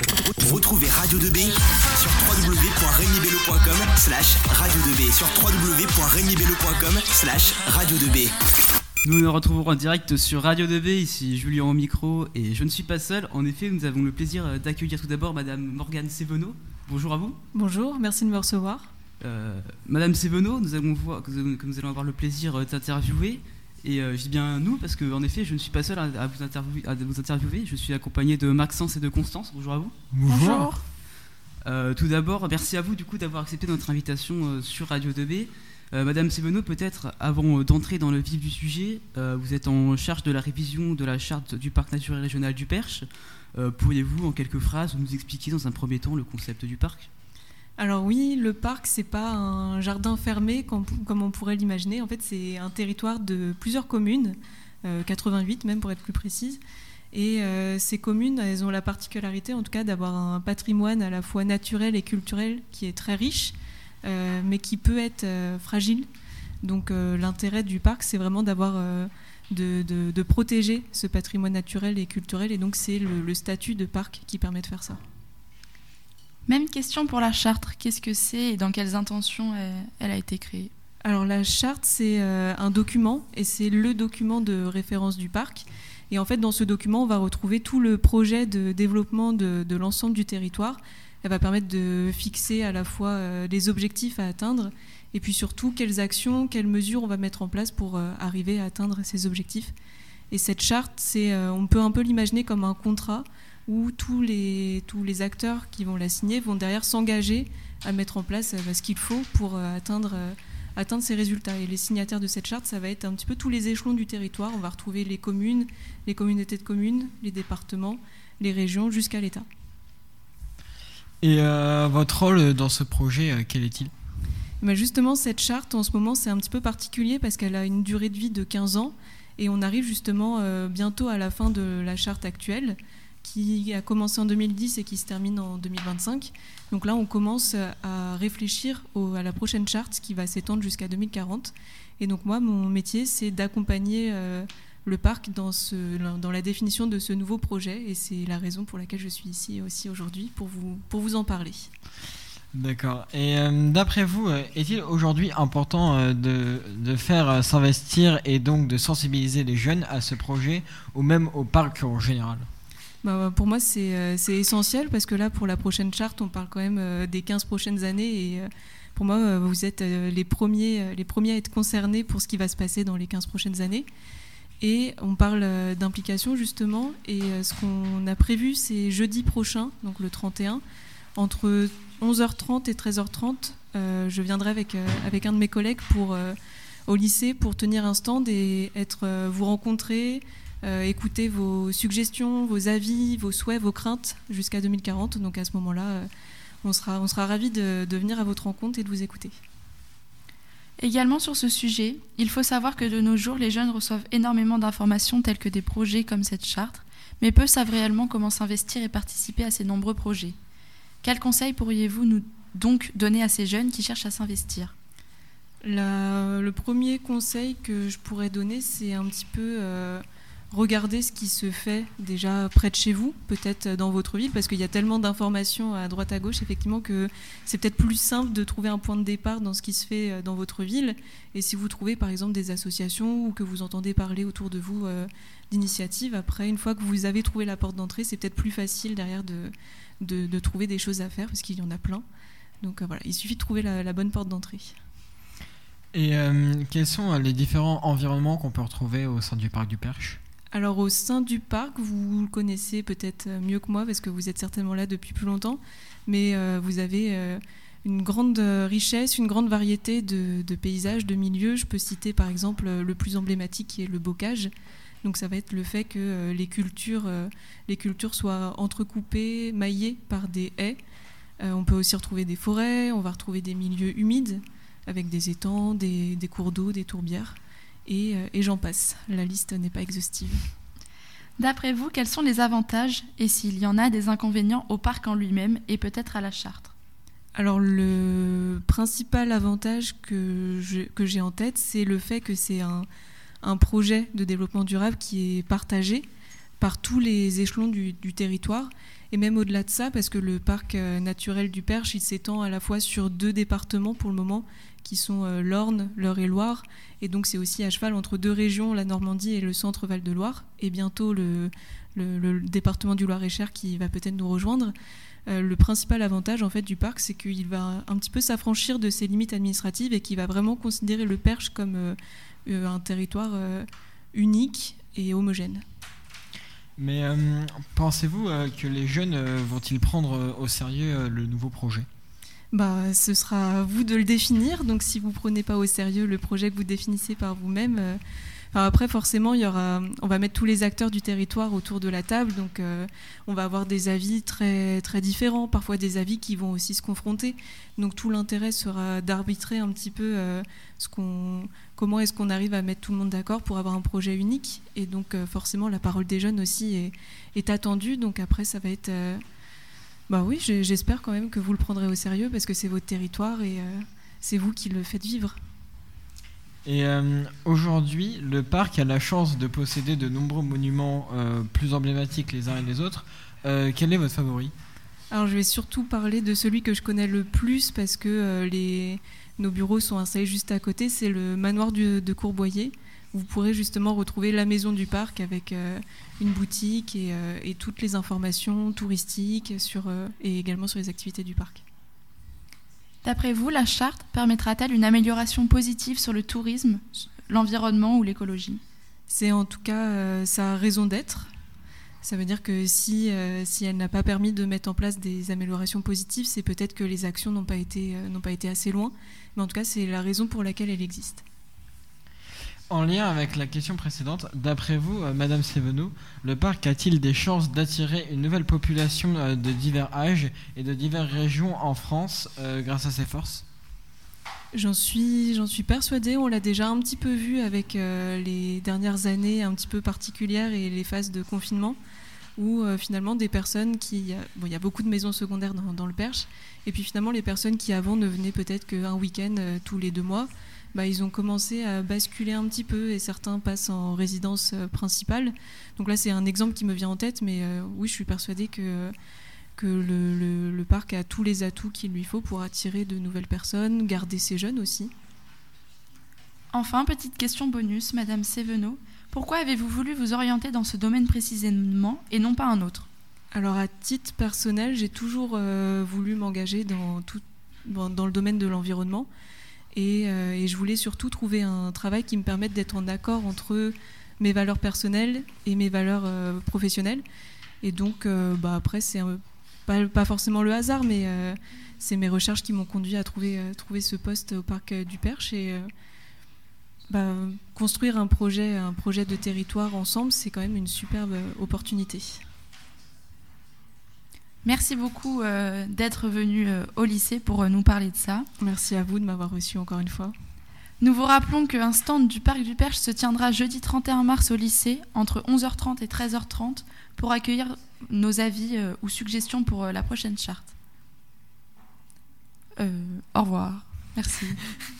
Retrouvez Radio 2B sur www.regnibello.com slash radio 2B sur www.regnibello.com slash radio 2B. Nous nous retrouvons en direct sur Radio 2B, ici Julien au micro et je ne suis pas seul. En effet, nous avons le plaisir d'accueillir tout d'abord Madame Morgane Sévenot. Bonjour à vous. Bonjour, merci de me recevoir. Euh, Madame Sévenot, nous allons voir, que nous allons avoir le plaisir euh, d'interviewer. Et je dis bien nous parce qu'en effet, je ne suis pas seul à, vous interviewer, à, vous interviewer, Je suis accompagné de Maxence et de Constance. Bonjour à vous. Bonjour. tout d'abord, merci à vous du coup d'avoir accepté notre invitation sur Radio 2B. Euh, Madame Sévenot, peut-être avant euh, d'entrer dans le vif du sujet, euh, vous êtes en charge de la révision de la charte du parc naturel régional du Perche. Pourriez-vous, en quelques phrases, nous expliquer dans un premier temps le concept du parc? Alors oui, le parc, c'est pas un jardin fermé comme, on pourrait l'imaginer. En fait, c'est un territoire de plusieurs communes, 88 même pour être plus précise. Et ces communes, elles ont la particularité, en tout cas, d'avoir un patrimoine à la fois naturel et culturel qui est très riche. Euh, mais qui peut être euh, fragile. Donc euh, l'intérêt du parc, c'est vraiment d'avoir de, protéger ce patrimoine naturel et culturel, et donc c'est le, statut de parc qui permet de faire ça. Même question pour la charte. Qu'est-ce que c'est et dans quelles intentions elle, a été créée? Alors la charte, c'est un document et c'est le document de référence du parc. Et en fait, dans ce document, on va retrouver tout le projet de développement de, l'ensemble du territoire elle va permettre de fixer à la fois euh, les objectifs à atteindre et puis surtout quelles actions, quelles mesures on va mettre en place pour euh, arriver à atteindre ces objectifs. Et cette charte, euh, on peut un peu l'imaginer comme un contrat où tous les, tous les acteurs qui vont la signer vont derrière s'engager à mettre en place ce qu'il faut pour atteindre, atteindre ces résultats. Et les signataires de cette charte, ça va être un petit peu tous les échelons du territoire. On va retrouver les communes, les communautés de communes, les départements, les régions, jusqu'à l'État. Et euh, votre rôle dans ce projet, euh, quel est-il? Bah, Justement, cette charte, en ce moment, c'est un petit peu particulier parce qu'elle a une durée de vie de 15 ans et on arrive justement euh, bientôt à la fin de la charte actuelle qui a commencé en 2010 et qui se termine en 2025. Donc là, on commence à réfléchir à la prochaine charte qui va s'étendre jusqu'à 2040. Et donc moi, mon métier, c'est d'accompagner le parc dans, la définition de ce nouveau projet. Et c'est la raison pour laquelle je suis ici aussi aujourd'hui, pour vous, en parler. D'accord. Et euh, d'après vous, euh, est-il aujourd'hui important euh, de, faire s'investir et donc de sensibiliser les jeunes à ce projet ou même au parc en général? Bah, Pour moi, c'est essentiel parce que là, pour la prochaine charte, on parle quand même des 15 prochaines années et pour moi, vous êtes les premiers, les premiers à être concernés pour ce qui va se passer dans les 15 prochaines années. Et on parle euh, d'implication justement. Et euh, ce qu'on a prévu, c'est jeudi prochain, donc le 31, entre 11h30 et 13h30. Euh, je viendrai avec, avec un de mes collègues pour, au lycée pour tenir un stand et être, vous rencontrer, écouter vos suggestions, vos avis, vos souhaits, vos craintes jusqu'à 2040. Donc à ce moment-là, on sera, on sera ravis de, de venir à votre rencontre et de vous écouter. Également sur ce sujet, il faut savoir que de nos jours, les jeunes reçoivent énormément d'informations telles que des projets comme cette charte, mais peu savent réellement comment s'investir et participer à ces nombreux projets. Quels conseils pourriez-vous nous donc donner à ces jeunes qui cherchent à s'investir? Le premier conseil que je pourrais donner, c'est un petit peu euh, regardez ce qui se fait déjà près de chez vous, peut-être dans votre ville, parce qu'il y a tellement d'informations à droite à gauche, effectivement, que c'est peut-être plus simple de trouver un point de départ dans ce qui se fait euh, dans votre ville. Et si vous trouvez, par exemple, des associations ou que vous entendez parler autour de vous euh, d'initiatives, après, une fois que vous avez trouvé la porte d'entrée, c'est peut-être plus facile derrière de, de, trouver des choses à faire, parce qu'il y en a plein. Donc euh, voilà, il suffit de trouver la, bonne porte d'entrée. Et quels sont les différents environnements qu'on peut retrouver au sein du parc du Perche? Alors au sein du parc, vous le connaissez peut-être mieux que moi parce que vous êtes certainement là depuis plus longtemps, mais euh, vous avez euh, une grande richesse, une grande variété de, paysages, de milieux. Je peux citer par exemple le plus emblématique qui est le bocage. Donc ça va être le fait que euh, les cultures soient entrecoupées, maillées par des haies. on peut aussi retrouver des forêts, on va retrouver des milieux humides avec des étangs, des cours d'eau, des tourbières. Euh, et, j'en passe. La liste n'est pas exhaustive. D'après vous, quels sont les avantages et s'il y en a des inconvénients au parc en lui-même et peut-être à la charte Alors le principal avantage que j'ai en tête, c'est le fait que c'est un, projet de développement durable qui est partagé par tous les échelons du, territoire. Et même au-delà de ça, parce que le parc naturel du Perche, il s'étend à la fois sur deux départements pour le moment, qui sont l'Orne, l'Eure-et-Loire. Et donc c'est aussi à cheval entre deux régions, la Normandie et le centre Val-de-Loire. Et bientôt le, département du Loir-et-Cher qui va peut-être nous rejoindre. Euh, le principal avantage en fait du parc, c'est qu'il va un petit peu s'affranchir de ses limites administratives et qu'il va vraiment considérer le Perche comme euh, euh, un territoire unique et homogène. Mais pensez-vous que les jeunes vont-ils prendre au sérieux le nouveau projet? Bah, ce sera à vous de le définir. Donc, si vous prenez pas au sérieux le projet que vous définissez par vous-même, après, forcément, il y aura, on va mettre tous les acteurs du territoire autour de la table, donc euh, on va avoir des avis très, très différents, parfois des avis qui vont aussi se confronter. Donc tout l'intérêt sera d'arbitrer un petit peu euh, ce qu'on, comment est-ce qu'on arrive à mettre tout le monde d'accord pour avoir un projet unique. Et donc euh, forcément, la parole des jeunes aussi est, attendue. Donc après, ça va être... bah oui, j'espère quand même que vous le prendrez au sérieux parce que c'est votre territoire et c'est vous qui le faites vivre. Et euh, aujourd'hui, le parc a la chance de posséder de nombreux monuments euh, plus emblématiques les uns et les autres. Euh, quel est votre favori? Alors, je vais surtout parler de celui que je connais le plus parce que les, nos bureaux sont installés juste à côté. C'est le manoir de Courboyer. Vous pourrez justement retrouver la maison du parc avec une boutique et, et, toutes les informations touristiques sur, et également sur les activités du parc. D'après vous, la charte permettra-t-elle une amélioration positive sur le tourisme, l'environnement ou l'écologie? C'est en tout cas euh, sa raison d'être. Ça veut dire que si, euh, si elle n'a pas permis de mettre en place des améliorations positives, c'est peut-être que les actions n'ont pas, été, euh, n'ont pas été assez loin. Mais en tout cas, c'est la raison pour laquelle elle existe. En lien avec la question précédente, d'après vous, euh, Madame Sévenou, le parc a-t-il des chances d'attirer une nouvelle population de divers âges et de diverses régions en France grâce à ses forces? J'en suis, j'en suis persuadée. On l'a déjà un petit peu vu avec les dernières années un petit peu particulières et les phases de confinement, où finalement des personnes qui, bon, il y a beaucoup de maisons secondaires dans, le Perche, et puis finalement les personnes qui avant ne venaient peut-être qu'un week-end tous les deux mois, bah, ils ont commencé à basculer un petit peu et certains passent en résidence euh, principale. Donc là, c'est un exemple qui me vient en tête, mais euh, oui, je suis persuadée que, que le, le, parc a tous les atouts qu'il lui faut pour attirer de nouvelles personnes, garder ses jeunes aussi. Enfin, petite question bonus, Madame Sévenot. Pourquoi avez-vous voulu vous orienter dans ce domaine précisément et non pas un autre? Alors, à titre personnel, j'ai toujours euh, voulu m'engager dans, dans le domaine de l'environnement. Euh, et, je voulais surtout trouver un travail qui me permette d'être en accord entre mes valeurs personnelles et mes valeurs euh, professionnelles. Et donc, bah, après, c'est pas, pas, forcément le hasard, mais c'est mes recherches qui m'ont conduit à trouver, trouver ce poste au parc du Perche. Et bah, construire un projet, un projet de territoire ensemble, c'est quand même une superbe opportunité. Merci beaucoup euh, d'être venu euh, au lycée pour euh, nous parler de ça. Merci à vous de m'avoir reçu encore une fois. Nous vous rappelons qu'un stand du Parc du Perche se tiendra jeudi 31 mars au lycée entre 11h30 et 13h30 pour accueillir nos avis ou suggestions pour la prochaine charte. au revoir. Merci.